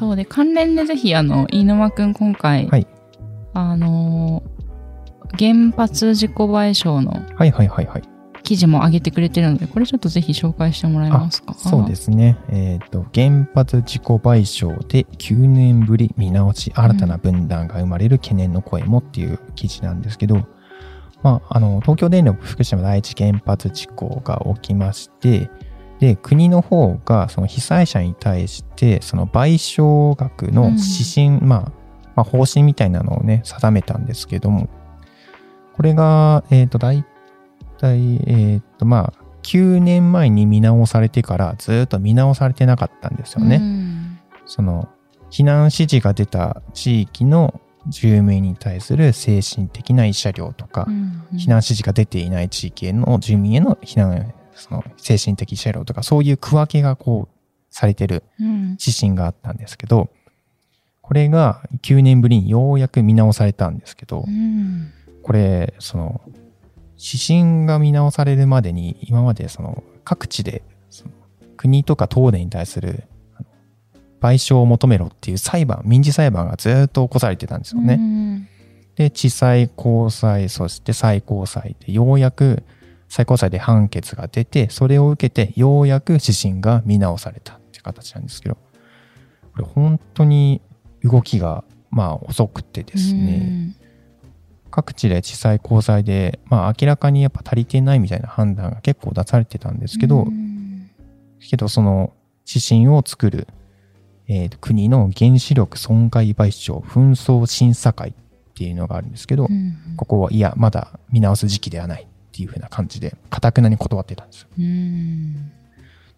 そうで、関連でぜひ、あの、飯沼くん今回、はいあのー原発事故賠償のはいはいはいはい。記事も上げてくれてるので、これちょっとぜひ紹介してもらえますか？そうで。すね。えっ、と、原発事故賠償で9年ぶり見直し、新たな分断が生まれる懸念の声もっていう記事なんですけど、まあ、あの、東京電力福島第一原発事故が起きまして、で、国の方がその被災者に対して、その賠償額の指針、まあ、まあ、方針みたいなのをね、定めたんですけども、これが、えっ、と、大体、えっ、と、まあ、9年前に見直されてからずっと見直されてなかったんですよね。うん。その、避難指示が出た地域の住民に対する精神的な慰謝料とか、うん。避難指示が出ていない地域への住民への避難、その精神的慰謝料とか、そういう区分けがこう、されてるうん。指針があったんですけど、これが9年ぶりにようやく見直されたんですけど、うん。これ、その、指針が見直されるまでに、今までその、各地で、国とか東電に対する、賠償を求めろっていう裁判、民事裁判がずっと起こされてたんですよね。うん。で、地裁、高裁、そして最高裁で、ようやく、最高裁で判決が出て、それを受けて、ようやく指針が見直されたって形なんですけど、これ本当に動きが、まあ遅くてですね、各地で地裁高裁で、まあ明らかにやっぱ足りてないみたいな判断が結構出されてたんですけど、うん。けどその指針を作る、えーと国の原子力損害賠償紛争審査会っていうのがあるんですけど、うん。ここはいや、まだ見直す時期ではないっていう風な感じで、かたくなに断ってたんですよ。うん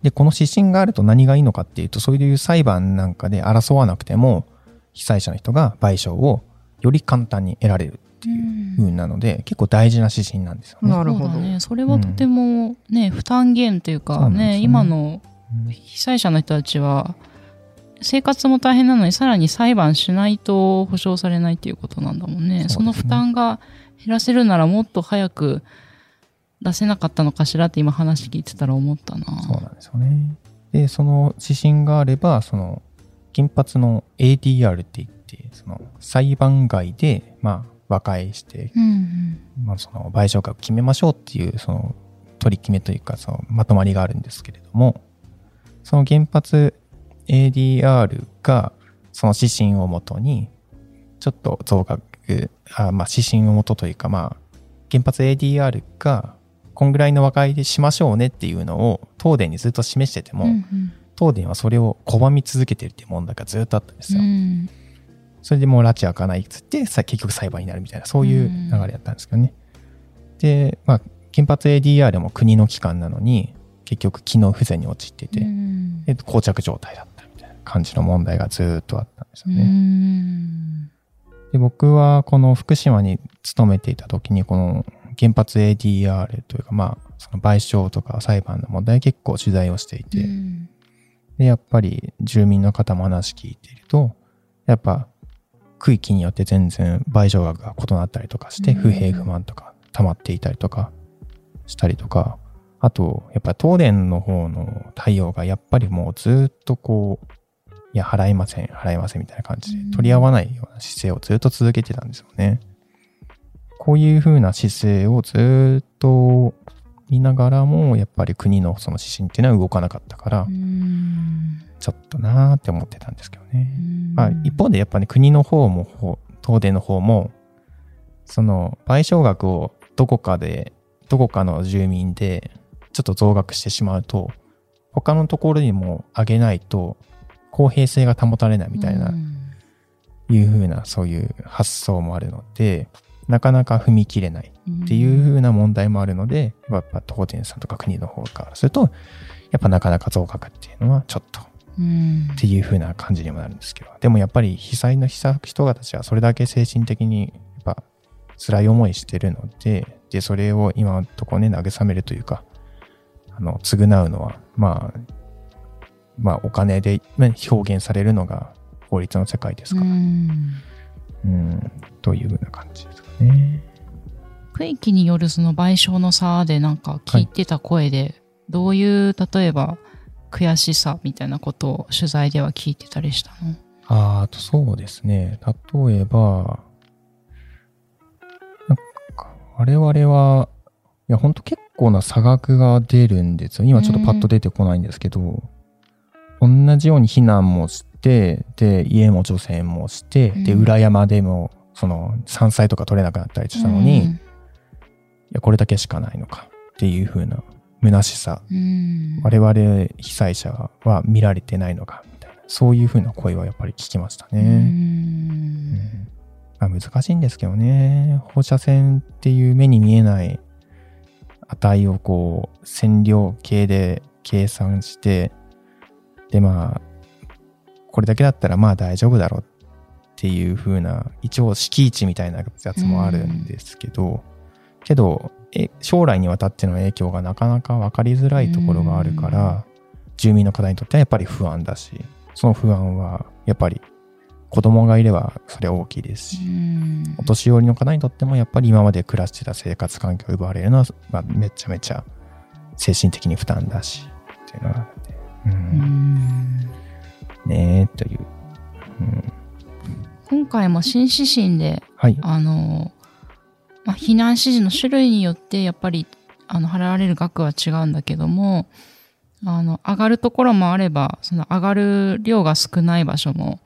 で、この指針があると何がいいのかっていうと、そういう裁判なんかで争わなくても、被災者の人が賠償をより簡単に得られるっていう風なので、結構大事な指針なんですよね。なるほどね。それはとてもね、負担減というかね、ね今のうん被災者の人たちは、生活も大変なのにさらに裁判しないと保証されないっていうことなんだもんね。そねその負担が減らせるならもっと早く出せなかったのかしらって今話聞いてたら思ったな。そうなんですよね。で、その指針があれば、その、原発の ADR って言って、その、裁判外で、まあ、和解して、うんうんまあ、その、賠償額を決めましょうっていう、その、取り決めというか、その、まとまりがあるんですけれども、その原発 ADR が、その指針をもとに、ちょっと増額、あまあ、指針をもとというか、まあ、原発 ADR が、こんぐらいの和解でしましょうねっていうのを、東電にずっと示してても、うんうん東電はそれを拒み続けてるっていう問題がずっとあったんですよ。うんそれでもう拉致開かないっつって、さ結局裁判になるみたいな、そういう流れだったんですけどね。で、まあ、原発 ADR も国の機関なのに、結局機能不全に陥っていて、うんで膠着状態だったみたいな感じの問題がずっとあったんですうよね。んで、僕はこの福島に勤めていた時に、この原発 ADR というか、まあ、その賠償とか裁判の問題結構取材をしていて、うん。で、やっぱり住民の方も話聞いていると、やっぱ区域によって全然賠償額が異なったりとかして、うん。不平不満とか溜まっていたりとかしたりとか、あと、やっぱ東電の方の対応がやっぱりもうずっとこう、いや、払いません、払いませんみたいな感じうんで取り合わないような姿勢をずっと続けてたんですよね。こういう風な姿勢をずっと見ながらも、やっぱり国のその指針っていうのは動かなかったから、うん。ちょっとなーって思ってたんですけどね。うん。まあ一方でやっぱり国の方も、東電の方も、その賠償額をどこかで、どこかの住民でちょっと増額してしまうと、他のところにも上げないと公平性が保たれないみたいな、うん。いうふうなそういう発想もあるので、なかなか踏み切れないっていうふうな問題もあるので、やっぱ東電さんとか国の方からすると、やっぱなかなか増額っていうのはちょっとうん。っていう風な感じにもなるんですけど、でもやっぱり被災の被災人たちはそれだけ精神的にやっぱ辛い思いしてるので、で、それを今のところね、慰めるというか、あの、償うのは、まあ、まあ、お金でね表現されるのが法律の世界ですから、うん。うん、という風な感じですかね。区域によるその賠償の差でなんか聞いてた声で、どういう例えば悔しさみたいなことを取材では聞いてたりしたの？あーあとそうですね。例えば、なんか、我々は、いや、ほんと結構な差額が出るんですよ。今ちょっとパッと出てこないんですけど、同じように避難もして、で、家も除染もして、で、うん裏山でも、その、山菜とか取れなくなったりしたのに、いや、これだけしかないのかっていう風な虚しさ。うん。我々被災者は見られてないのかみたいな。そういうふうな声はやっぱり聞きましたうね、ん。うん。まあ、難しいんですけどね。放射線っていう目に見えない値をこう線量計で計算してでまあこれだけだったらまあ大丈夫だろうっていうふうな一応敷地みたいなやつもあるんですけど、けどえ将来にわたっての影響がなかなか分かりづらいところがあるから、住民の方にとってはやっぱり不安だしその不安はやっぱり子供がいればそれは大きいですし、うん。お年寄りの方にとってもやっぱり今まで暮らしてた生活環境を奪われるのは、まあ、めちゃめちゃ精神的に負担だしっていうのがあって、う、うん。んねえという、うん、今回も新指針ではい。あの、まあ、避難指示の種類によってやっぱりあの払われる額は違うんだけどもあの上がるところもあればその上がる量が少ない場所も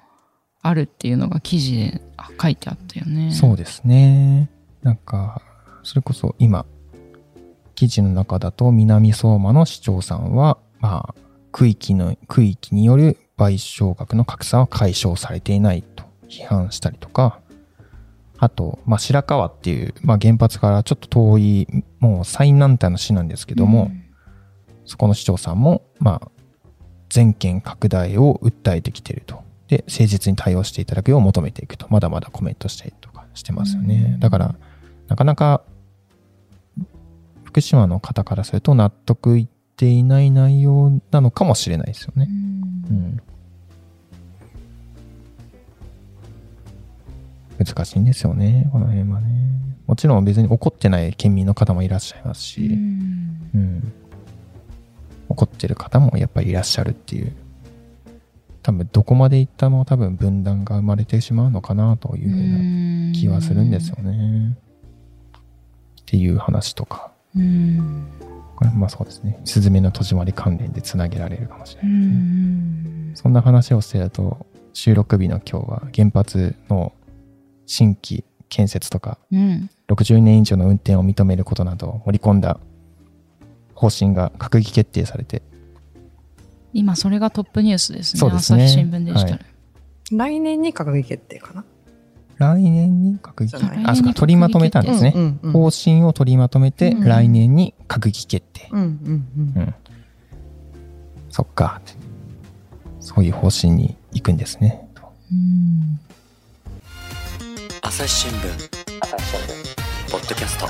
あるっていうのが記事であ書いてあったよね。そうですね。なんかそれこそ今記事の中だと南相馬の市長さんはまあ区域の区域による賠償額の格差は解消されていないと批判したりとかあと、まあ、白川っていう、まあ、原発からちょっと遠いもう最南端の市なんですけども、そこの市長さんも、まあ、全県拡大を訴えてきていると。で、誠実に対応していただくよう求めていくと。まだまだコメントしたりとかしてますよね。うんだから、なかなか、福島の方からすると納得いっていない内容なのかもしれないですよねう。んうん。難しいんですよね、この辺はね。もちろん別に怒ってない県民の方もいらっしゃいますし、うん。うん、怒ってる方もやっぱりいらっしゃるっていう。多分どこまで行ったも多分分断が生まれてしまうのかなというふうな気はするんですよね。っていう話とか。うん。これまあそうですね。スズメの戸締まり関連でつなげられるかもしれうないですね。ん。そんな話をしてると収録日の今日は原発の新規建設とかうん60年以上の運転を認めることなどを盛り込んだ方針が閣議決定されて今それがトップニュースですねそうですね朝日新聞でしたね、はい来年に閣議決定かな？来年に閣議じゃないあ、そうか、取りまとめたんですね。うんうん方針を取りまとめて、うん来年に閣議決定。うんうんうん。そっか。そういう方針に行くんですね。うん朝日新聞。ポッドキャスト。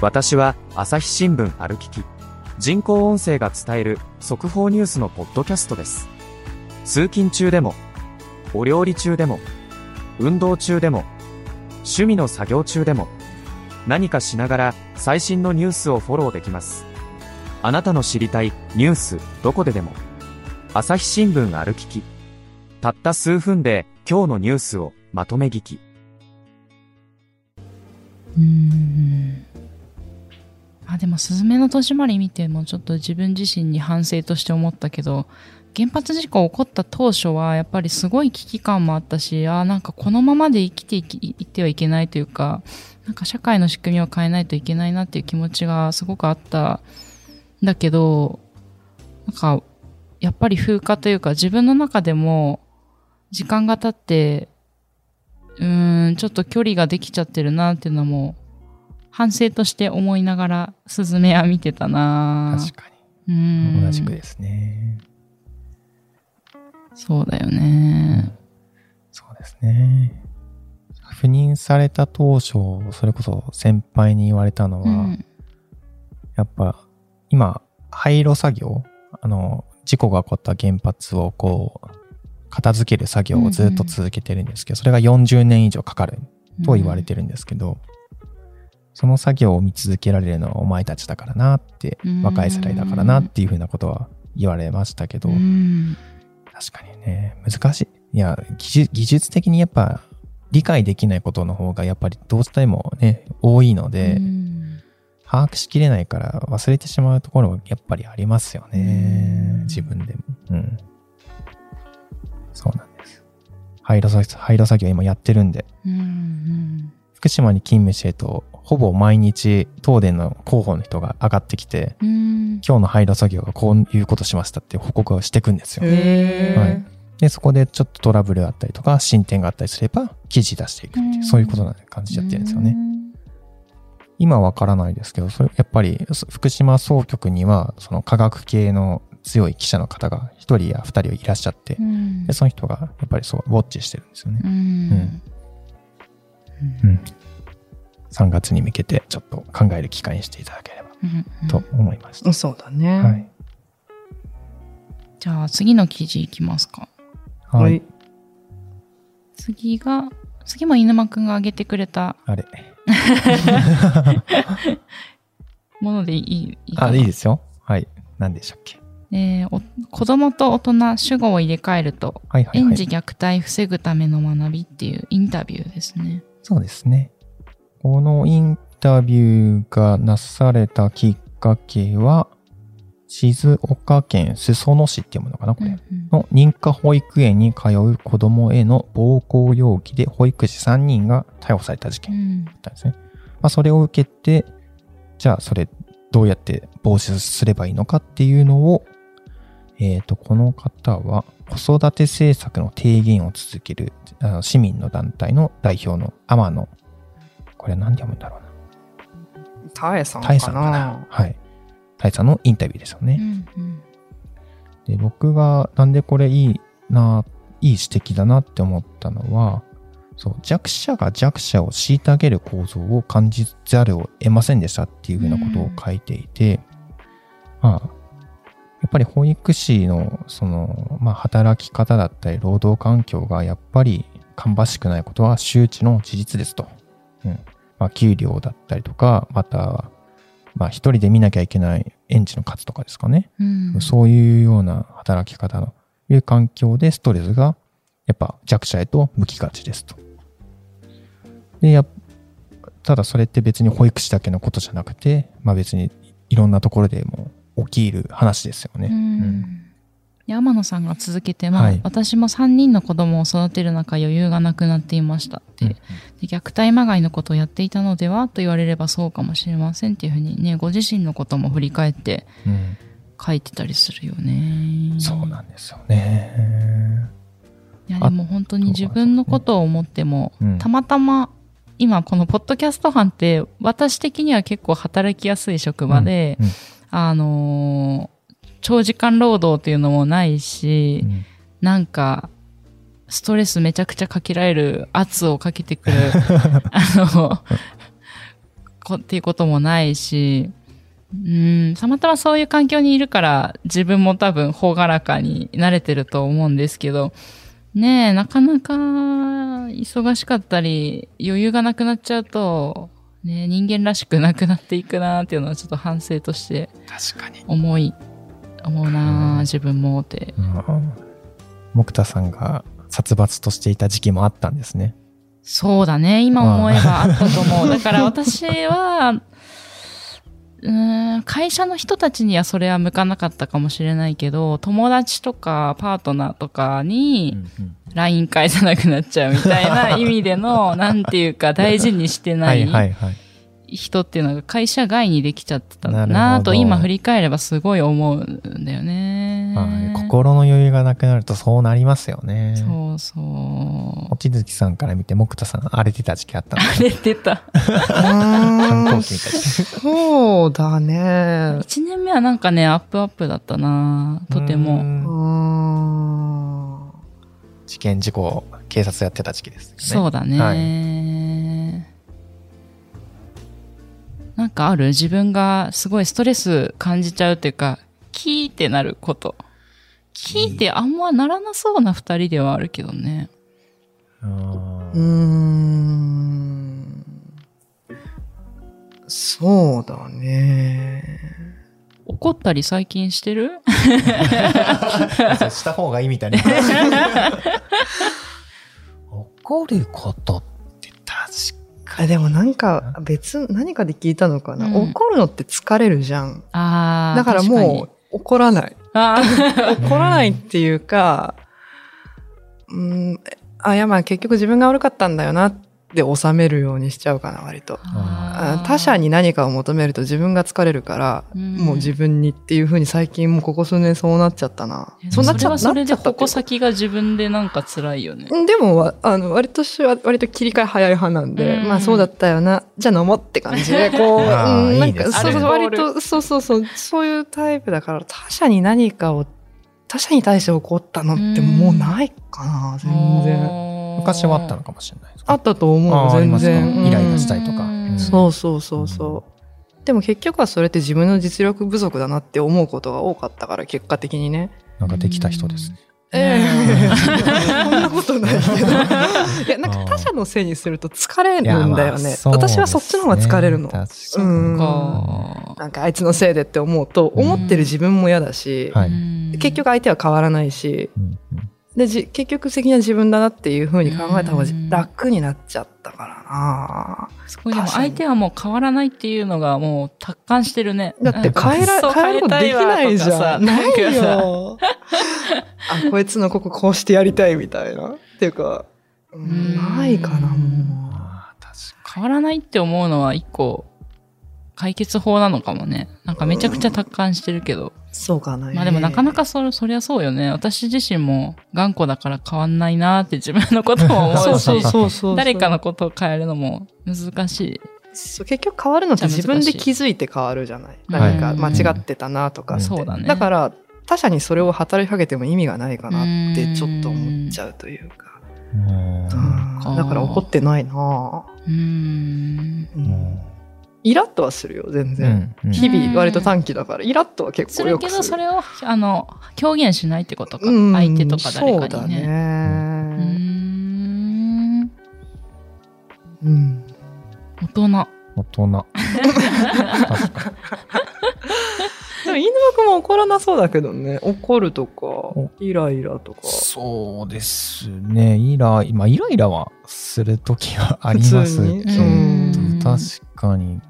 私は朝日新聞歩きき。人工音声が伝える速報ニュースのポッドキャストです。通勤中でもお料理中でも運動中でも趣味の作業中でも何かしながら最新のニュースをフォローできます。あなたの知りたいニュースどこででも。朝日新聞歩ききたった数分で今日のニュースをまとめ聞き。うん。あでも「すずめの戸締まり」見てもちょっと自分自身に反省として思ったけど原発事故起こった当初はやっぱりすごい危機感もあったしあーなんかこのままで生きていきいってはいけないというかなんか社会の仕組みを変えないといけないなっていう気持ちがすごくあったんだけどなんかやっぱり風化というか自分の中でも時間が経ってうーんちょっと距離ができちゃってるなっていうのも反省として思いながら、スズメは見てたな確かうに。ん。同じくですね。そうだよね。そうですね。赴任された当初、それこそ先輩に言われたのは、うん。やっぱ今、廃炉作業、あの、事故が起こった原発をこう、片付ける作業をずっと続けてるんですけど、それが40年以上かかると言われてるんですけど、その作業を見続けられるのはお前たちだからなって、うん若い世代だからなっていうふうなことは言われましたけど、うん。確かにね、難しい。いや、技術技術的にやっぱ理解できないことの方がやっぱりどうしてもね、多いので、うん把握しきれないから忘れてしまうところはやっぱりありますよねうん。自分でも。うん。そうなんです。廃炉作廃炉作業今やってるんで、うん。福島に勤務してると、ほぼ毎日東電の広報の人が上がってきて、うん。今日の廃炉作業がこういうことしましたって報告をしていくんですよ。はいで、そこでちょっとトラブルがあったりとか、進展があったりすれば、記事出していくっていうう、んそういうことな感じでやってるんですよね。今わからないですけど、それ、やっぱり、そ福島総局には、その科学系の強い記者の方が一人や二人いらっしゃってう、ん。で、その人が、やっぱりそう、ウォッチしてるんですよねう。ん。うん。3月に向けて、ちょっと考える機会にしていただければうんと思いました。そうだね。はい。じゃあ次の記事いきますか。ははいい。。次が、次も犬間くんが挙げてくれたあれ。ものでいいいいかあ、ないいですよ。はい。何でしたっけ？えーお子供と大人主語を入れ替えると、はいはいはい。園児虐待防ぐための学びっていうインタビューですね。そうですね。このインタビューがなされたきっかけは、静岡県裾野市っていうものかな、これ。うんの認可保育園に通う子供への暴行容疑で保育士3人が逮捕された事う件んだったんですね。まあ、それを受けて、じゃあそれどうやって防止すればいいのかっていうのを、えっ、と、この方は子育て政策の提言を続けるあの市民の団体の代表の天野、これは何て読むんだろうな。タエさんかなタイさんかな。はい。タイさんのインタビューですよね。うんうんで、僕がなんでこれいいな、いい指摘だなって思ったのは、そう、弱者が弱者を虐げる構造を感じざるを得ませんでしたっていうふうなことを書いていて、まあ、やっぱり保育士の、その、まあ、働き方だったり、労働環境がやっぱり芳しくないことは周知の事実ですと。うん。まあ、給料だったりとか、また、まあ、一人で見なきゃいけない園児の数とかですかね。うんそういうような働き方のいう環境でストレスがやっぱ弱者へと向きがちですと。で、やただそれって別に保育士だけのことじゃなくて、まあ別にいろんなところでも起きる話ですよね。ううんんで天野さんが続けて、まあはい。私も3人の子供を育てる中余裕がなくなっていましたって、うん。で虐待まがいのことをやっていたのではと言われればそうかもしれませんっていうふうにねご自身のことも振り返ってうん。書いてたりするよね。そうなんですよね。いやでも本当に自分のことを思っても、うん。たまたま今このポッドキャスト班って私的には結構働きやすい職場で、うん。うん。あのー長時間労働っていうのもないし、うんなんか、ストレスめちゃくちゃかけられる圧をかけてくる、あの、こっていうこともないし、うん、たまたまそういう環境にいるから自分も多分朗らかに慣れてると思うんですけど、ねえ、なかなか忙しかったり余裕がなくなっちゃうと、ね、人間らしくなくなっていくなっていうのはちょっと反省として確かに。思い、思うな自分もって。うん木田さんが殺伐としていた時期もあったんですね。そうだね。今思えばあったと思う。だから私は、うーん会社の人たちにはそれは向かなかったかもしれないけど、友達とかパートナーとかに LINE 返さなくなっちゃうみたいな意味での、なんていうか大事にしてなはいいはいはい。人っていうのが会社外にできちゃってたんだなと今振り返ればすごい思うんだよね。まあね、心の余裕がなくなるとそうなりますよね。そうそう。望月さんから見て、木田さん荒れてた時期あったのあれ出た。反抗期みた。そうだね。1年目はなんかね、アップアップだったなとてうも。事件事故、警察やってた時期ですよね。そうだね、はいかある？自分がすごいストレス感じちゃうっていうか、キーってなること。キーってあんまならなそうな二人ではあるけどね。うーんうーん。そうだね。怒ったり最近してる？した方がいいみたいな。怒ることってあでもなんか別、何かで聞いたのかな。うん怒るのって疲れるじゃん。ああ。だからもう怒らない。怒らないっていうか、うん、あ、いやまあ結局自分が悪かったんだよなって収めるようにしちゃうかな、割と。あ他者に何かを求めると自分が疲れるから、うん。もう自分にっていうふうに最近もうここ数年そうなっちゃったな。そうななっちゃっちゃそれでなっちゃったっていうか。矛先が自分でなんか辛いよね。うんでも、わあの、割と割と切り替え早い派なんで、うん。まあそうだったよな、じゃあ飲もうって感じで、こう、ないんか、そうそう、割と、そうそうそう、そういうタイプだから、他者に何かを、他者に対して怒ったのってもうないかな、全然。然昔はあったのかもしれない。あったと思う、全然。うんイライラしたりとか？うんそうそうそうそう。でも結局はそれって自分の実力不足だなって思うことが多かったから、結果的にね。なんかできた人ですね。ええ そんなことないけど。いや、なんか他者のせいにすると疲れるんだよね。私はそっちの方が疲れるの。うにん。かなんかあいつのせいでって思うと、思ってる自分も嫌だし、はい。結局相手は変わらないし、で、じ結局責任は自分だなっていう風に考えた方がうん楽になっちゃったからなすごいでも相手はもう変わらないっていうのがもう達観してるね。だって変えら、変えることできないじゃん。ないとかさよ。あ、こいつのこここうしてやりたいみたいな。っていうか、うんうんないかな、もあー確か変わらないって思うのは一個解決法なのかもね。なんかめちゃくちゃ達観してるけど。う。そうかな。まあでもなかなかそ、そりゃそうよね。私自身も頑固だから変わんないなって自分のことも思うし、そうそうそうそう。誰かのことを変えるのも難しい。そう結局変わるのって自分で気づいて変わるじゃない。何か間違ってたなとかって。そうだね。だから、他者にそれを働きかけても意味がないかなってちょっと思っちゃうというか。に。うんかだから怒ってないなうーん。うんうんイラッとはするよ、全然。うん日々割と短期だから、イラッとは結するけど、構よくする。それを、あの、表現しないってことか。うん相手とか誰そうだかにね。うーね。ん。うん。大人。大人。でも、犬くも怒らなそうだけどね。怒るとか、イライラとか。そうですね。イライ、まあ、イライラはするときはあり普ます。けどうん確かに、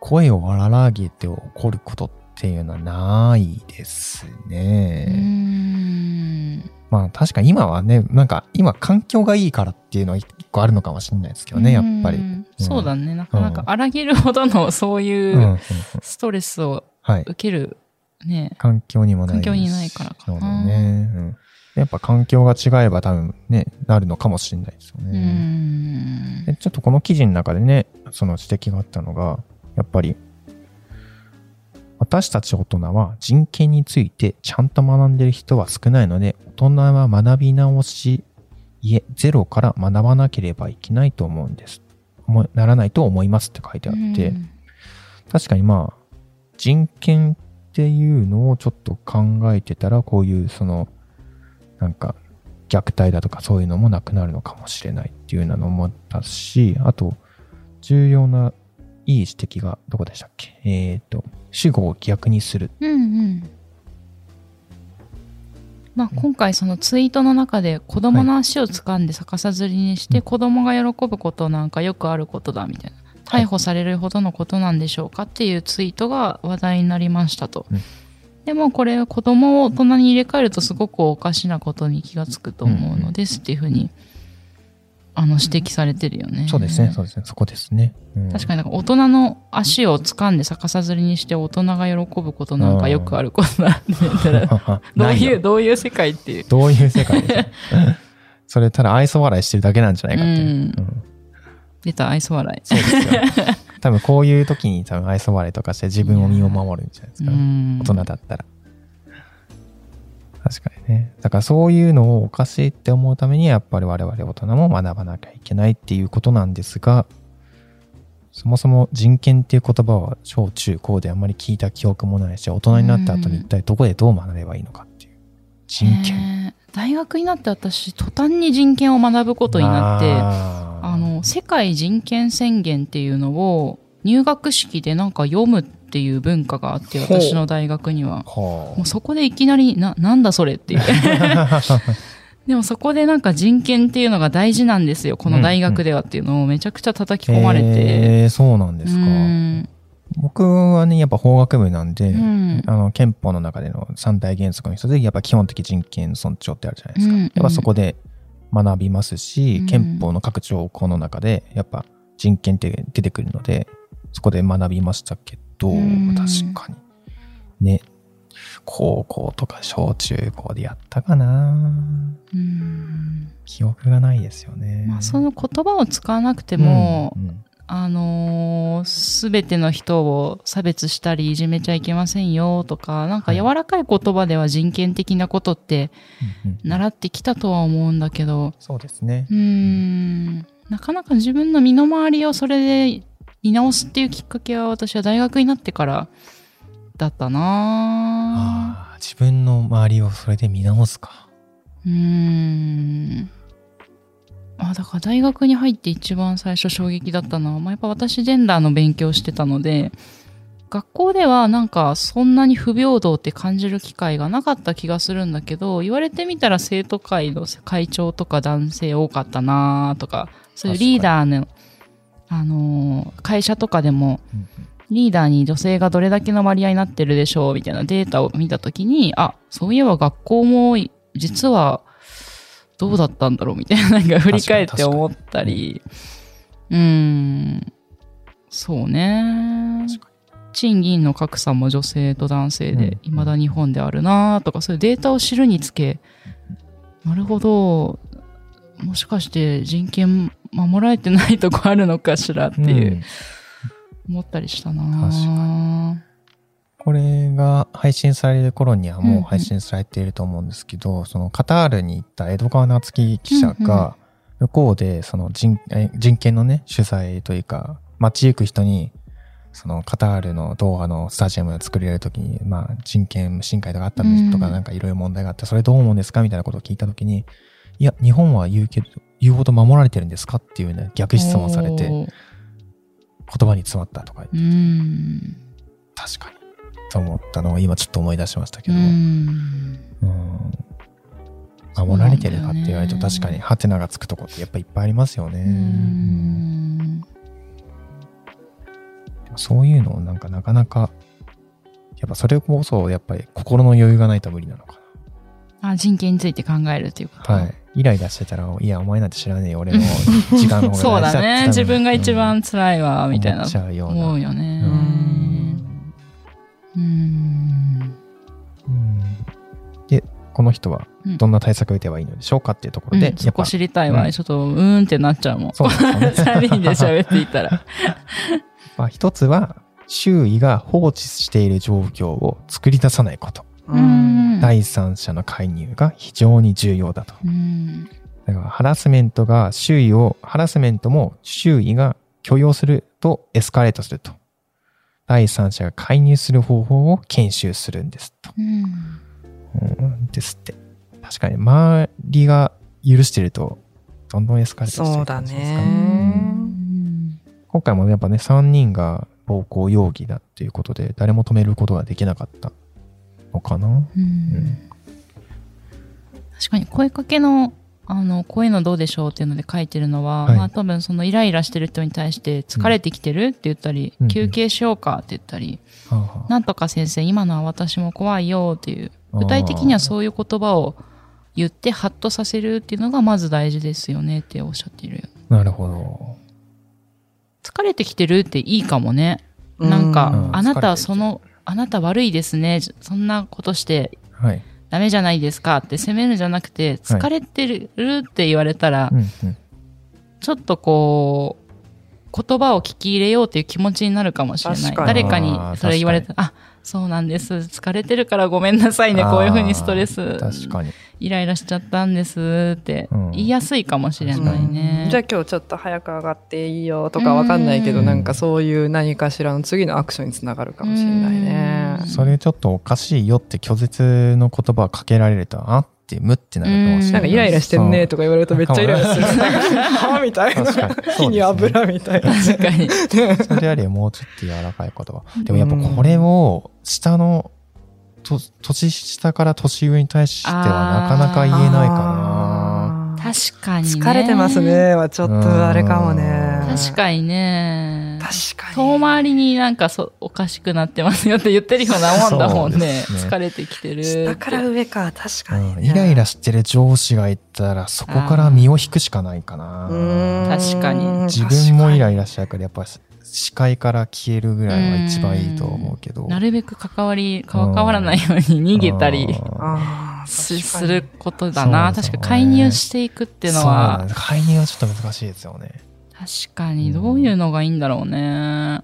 声を荒げて怒ることっていうのはないですね。ん。まあ確かに今はね、なんか今環境がいいからっていうのは一個あるのかもしれないですけどね、やっぱり。ううんんそうだね。なかなか荒げるほどのそういうストレスをはい。受ける、ね。環境にもない環境にないからかなね。うんやっぱ環境が違えば多分ね、なるのかもしれないですよね。ちょっとこの記事の中でね、その指摘があったのが、やっぱり、私たち大人は人権についてちゃんと学んでる人は少ないので、大人は学び直し、いえ、ゼロから学ばなければいけないと思うんです。ならないと思いますって書いてあって、うん。確かにまあ、人権っていうのをちょっと考えてたら、こういうその、なんか、虐待だとかそういうのもなくなるのかもしれないっていうのも思ったし、あと、重要ないい指摘がどこでしたっけ？えっ、と、主語を逆にする。うんうん。まあ、今回そのツイートの中で子供の足を掴んで逆さづりにしてうん。子供が喜ぶことなんかよくあることだみたいな。逮捕されるほどのことなんでしょうかっていうツイートが話題になりましたと、うん。でもこれ子供を大人に入れ替えるとすごくおかしなことに気がつくと思うのですっていうふうにあの、指摘されてるよね。そうですね、そうですね、そこですね。うん確かになんか大人の足を掴んで逆さずりにして大人が喜ぶことなんかよくあることなんで、どうないいう、よどういう世界っていう。どういう世界？ですかそれただ愛想笑いしてるだけなんじゃないかっていう。うんうん出た愛想笑い。そうですよ。多分こういう時に多分愛想笑いとかして自分を身を守るんじゃないですか、うん大人だったら。確かにね。だからそういうのをおかしいって思うためにやっぱり我々大人も学ばなきゃいけないっていうことなんですが、そもそも人権っていう言葉は小中高であんまり聞いた記憶もないし、大人になった後に一体どこでどう学べばいいのかっていう。人権。大学になって私、途端に人権を学ぶことになって、あの、世界人権宣言っていうのを入学式でなんか読むっていう文化があって、私の大学には。ほもうそこでいきなり、な、なんだそれっていう。でもそこでなんか人権っていうのが大事なんですよ。この大学ではっていうのをめちゃくちゃ叩き込まれて。えー、そうなんですか。うん僕はね、やっぱ法学部なんで、うんあの、憲法の中での三大原則の一つで、やっぱ基本的人権尊重ってあるじゃないですか。うんやっぱそこで学びますし、うん憲法の各条項の中で、やっぱ人権って出てくるので、そこで学びましたけど、うん。確かに。ね。高校とか小中高でやったかな。うん。記憶がないですよね。まあ、その言葉を使わなくても、うんうん。あのすべての人を差別したりいじめちゃいけませんよとか、なんか柔らかい言葉では人権的なことって習ってきたとは思うんだけど、そうですね。うーん、なかなか自分の身の回りをそれで見直すっていうきっかけは私は大学になってからだったなああ、自分の周りをそれで見直すか。うーん。あ、だから大学に入って一番最初衝撃だったのは、まあ、やっぱ私ジェンダーの勉強してたので、学校ではなんかそんなに不平等って感じる機会がなかった気がするんだけど、言われてみたら生徒会の会長とか男性多かったなとか、そういうリーダーの、あのー会社とかでも、リーダーに女性がどれだけの割合になってるでしょうみたいなデータを見たときに、あ、そういえば学校も実はどうだったんだろうみたいな、なんか振り返って思ったり、うーん、そうね。賃金の格差も女性と男性で、うん未だ日本であるなとか、そういうデータを知るにつけ、なるほど、もしかして人権守られてないとこあるのかしらっていう、うん。思ったりしたな。確かこれが配信される頃にはもう配信されていると思うんですけど、そのカタールに行った江戸川夏樹記者が、向こうでその人え人権のね、取材というか、街行く人に、そのカタールのドーハのスタジアムを作られるときに、まあ人権無侵害とかあったんですとか、うんなんかいろいろ問題があって、それどう思うんですか？みたいなことを聞いたときに、いや、日本は言うけど、言うほど守られてるんですかっていうね、逆質問されて、言葉に詰まったとか言って。確かに。と思ったのを今ちょっと思い出しましたけうど、ん。うん守られてるかって言われると確かにハテナがつくとこってやっぱいっぱいありますよね。うそういうのをなんかなかなか、やっぱそれこそやっぱり心の余裕がないと無理なのかあ、人権について考えるっていうこと。な。はい。イライラしてたら、いや、お前なんて知らねえよ、俺の時間の方そうだが大事だって ね。自分が一番辛いわ、みたいな思っ。ちゃうような。思うよね。うんで、この人はうんどんな対策を打てばいいのでしょうかっていうところで、うんそこ知りたいわ。うんちょっと、うーんってなっちゃうもん。そうでね 二人で喋っていたら。まあ、一つは、周囲が放置している状況を作り出さないこと。うん第三者の介入が非常に重要だと。うん。だからハラスメントが周囲を、ハラスメントも周囲が許容するとエスカレートすると。第三者が介入する方法を研修するんですと。うん。うん、ですって。確かに周りが許してると、どんどんエスカレートしてるそうだ感じですかね。今回もやっぱね、3人が暴行容疑だっていうことで、誰も止めることができなかったのかな？うん。確かに声かけのあのこういうのどうでしょうっていうので書いてるのは、はい。まあ多分そのイライラしてる人に対して疲れてきてるって言ったり、うん休憩しようかって言ったり、はあはあ。なんとか先生今のは私も怖いよっていう具体的にはそういう言葉を言ってハッとさせるっていうのがまず大事ですよねっておっしゃっている。なるほど。疲れてきてるっていいかもね。なんか、うん。あなたその、あなた悪いですね。そんなことしてはい。ダメじゃないですかって責めるんじゃなくて、疲れてるって言われたら。ちょっとこう、言葉を聞き入れようっていう気持ちになるかもしれない。誰かにそれ言われて、あ、そうなんです。疲れてるからごめんなさいね。こういうふうにストレス、確かに。イライラしちゃったんですってうん言いやすいかもしれないね。じゃあ今日ちょっと早く上がっていいよとかわかんないけど、うんなんかそういう何かしらの次のアクションにつながるかもしれないねうん。それちょっとおかしいよって拒絶の言葉をかけられると、あって、むってなるかもしれない。なんかイライラしてんねとか言われるとめっちゃイライラする。そうはみたいな。火に油みたいな。確かに。そ れよりもうちょっと柔らかい言葉。でもやっぱこれを、下の、と年下から年上に対してはなかなか言えないかあー確かにね。疲れてます。ねはちょっとあれかもね。確かにね。確かに。遠回りになんかそおかしくなってますよって言ってるようなもんだもんね。ね疲れてきてる。下から上か、確かな、に、ねうんイライラしてる上司がいたら、そこから身を引くしかないかな。確かに自分もイライラしちゃうから、やっぱ視界から消えるぐらいは一番いいと思うけど。なるべく関わり、関わらないように逃げたりすることだな。確か介入していくっていうのは介入はちょっと難しいですよね。確かにどういうのがいいんだろうね。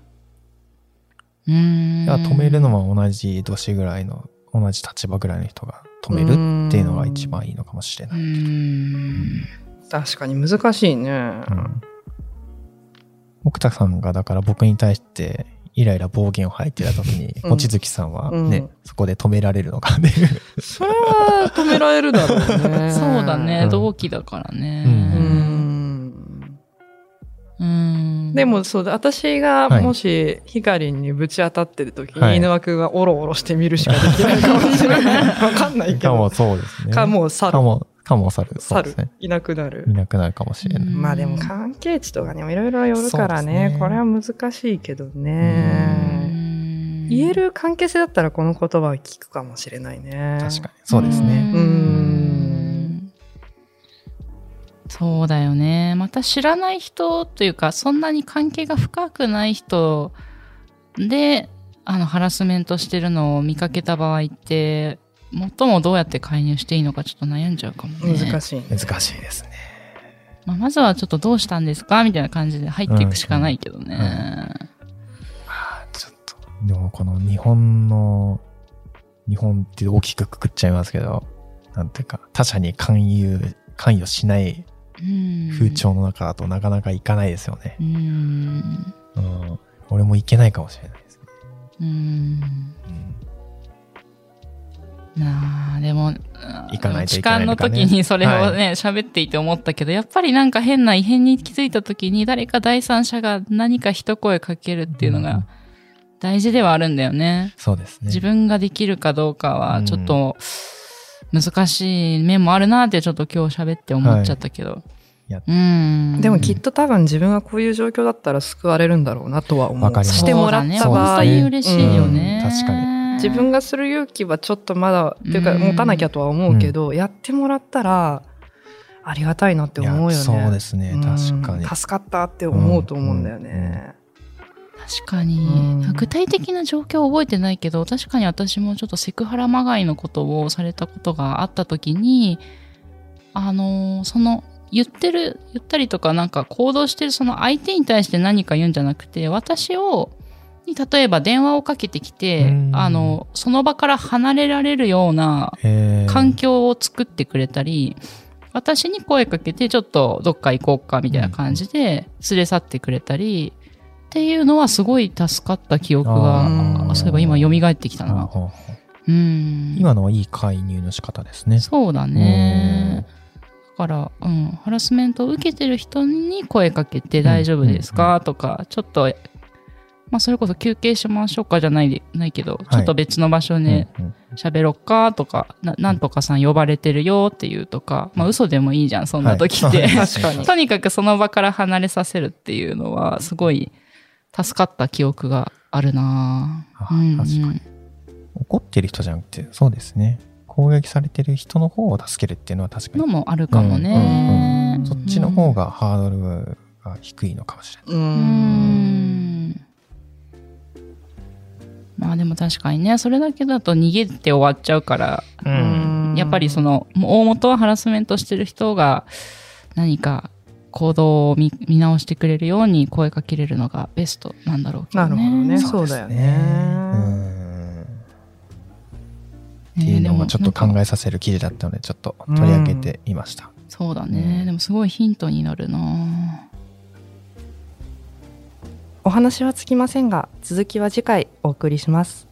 うーん。いや止めるのも同じ年ぐらいの、同じ立場ぐらいの人が止めるっていうのが一番いいのかもしれうない。ーん。確かに難しいね。うん。奥田さんがだから僕に対してイライラ暴言を吐いてた時に、うん望月さんはね、うんそこで止められるのかっていう。それは止められるだろうね。そうだね、うん同期だからね。うん。でもそうだ、私がはいもしヒカリンにぶち当たってる時に、はい犬輪くんはオロオロして見るしかできないかもしれない。わかんないけかもど。そうですね。かもう去る。かも、かも去る。そう去るですね。。いなくなるい。なくなるかもしれない。うんまあでも関係値とかにもいろいろよるからねねこれは難しいけどうね。ん言える関係性だったらこの言葉は聞くかもしれないね。確かに。そうですね。ううんんそうだよね。また知らない人というか、そんなに関係が深くない人で、あの、ハラスメントしてるのを見かけた場合って、最もどうやって介入していいのかちょっと悩んじゃうかもね。難しい。難しいですね。まあ、まずはちょっとどうしたんですかみたいな感じで入っていくしかないけどね。ちょっと、でもこの日本の、日本って大きくくくっちゃいますけど、なんていうか、他者に勧誘、関与しないうん風潮の中だとなかなかいかないですよね。うん。うん。俺もいけないかもしれないですね。うん。うんなあ、でも、行かないと痴いけない漢の時にそれをね、喋、っていて思ったけど、やっぱりなんか変な異変に気づいた時に誰か第三者が何か一声かけるっていうのうんが大事ではあるんだよね。そうですね。自分ができるかどうかはうんちょっと難しい面もあるなってちょっと今日喋って思っちゃったけど。いやうん。でもきっと多分自分がこういう状況だったら救われるんだろうなとは思う。してもらった場合、ね、嬉しいよね。うん確かに自分がする勇気はちょっとまだ、っていうかうん持たなきゃとは思うけど、やってもらったら、ありがたいなって思うよね。そうですねうん確かに助かったって思うと思うんだよね。確かに、うん。具体的な状況は覚えてないけど確かに私もちょっとセクハラまがいのことをされたことがあった時にあのーその言ってる言ったりとかなんか行動してるその相手に対して何か言うんじゃなくて私をに例えば電話をかけてきてうん。あのその場から離れられるようなえー。環境を作ってくれたり、私に声かけてちょっとどっか行こうかみたいな感じで連れ去ってくれたり、っていうのはすごい助かった記憶あが、ー。そういえば今蘇ってきたな。ほうん。今のはいい介入の仕方ですね。そうだね。だから、うん、ハラスメントを受けてる人に声かけて大丈夫ですか、とか、ちょっと、まあ、それこそ休憩しましょうかじゃないないけど、ちょっと別の場所でうんうん喋ろっか？とか、ななんとかさん呼ばれてるよっていうとか、まあ嘘でもいいじゃん、そんな時って。はい。確かに。とにかくその場から離れさせるっていうのは、すごい助かった記憶があるなあぁうん確かに怒ってる人じゃなくて、そうですね。攻撃されてる人の方を助けるっていうのは確かに。のもあるかもね。そっちの方がハードルが低いのかもしれない。う。うんん。まあでも確かにね、それだけだと逃げて終わっちゃうから、うん。やっぱりその、もう大元はハラスメントしてる人が何か行動を見見直してくれるように声かけれるのがベストなんだろうけどね。なるほどね。そそうだよね。うん。っていうのがちょっと考ええさせる記事だったので、ちょっと取り上げてみました。そうだね。でもすごいヒントになるなお話はつきませんが、続きは次回お送りします。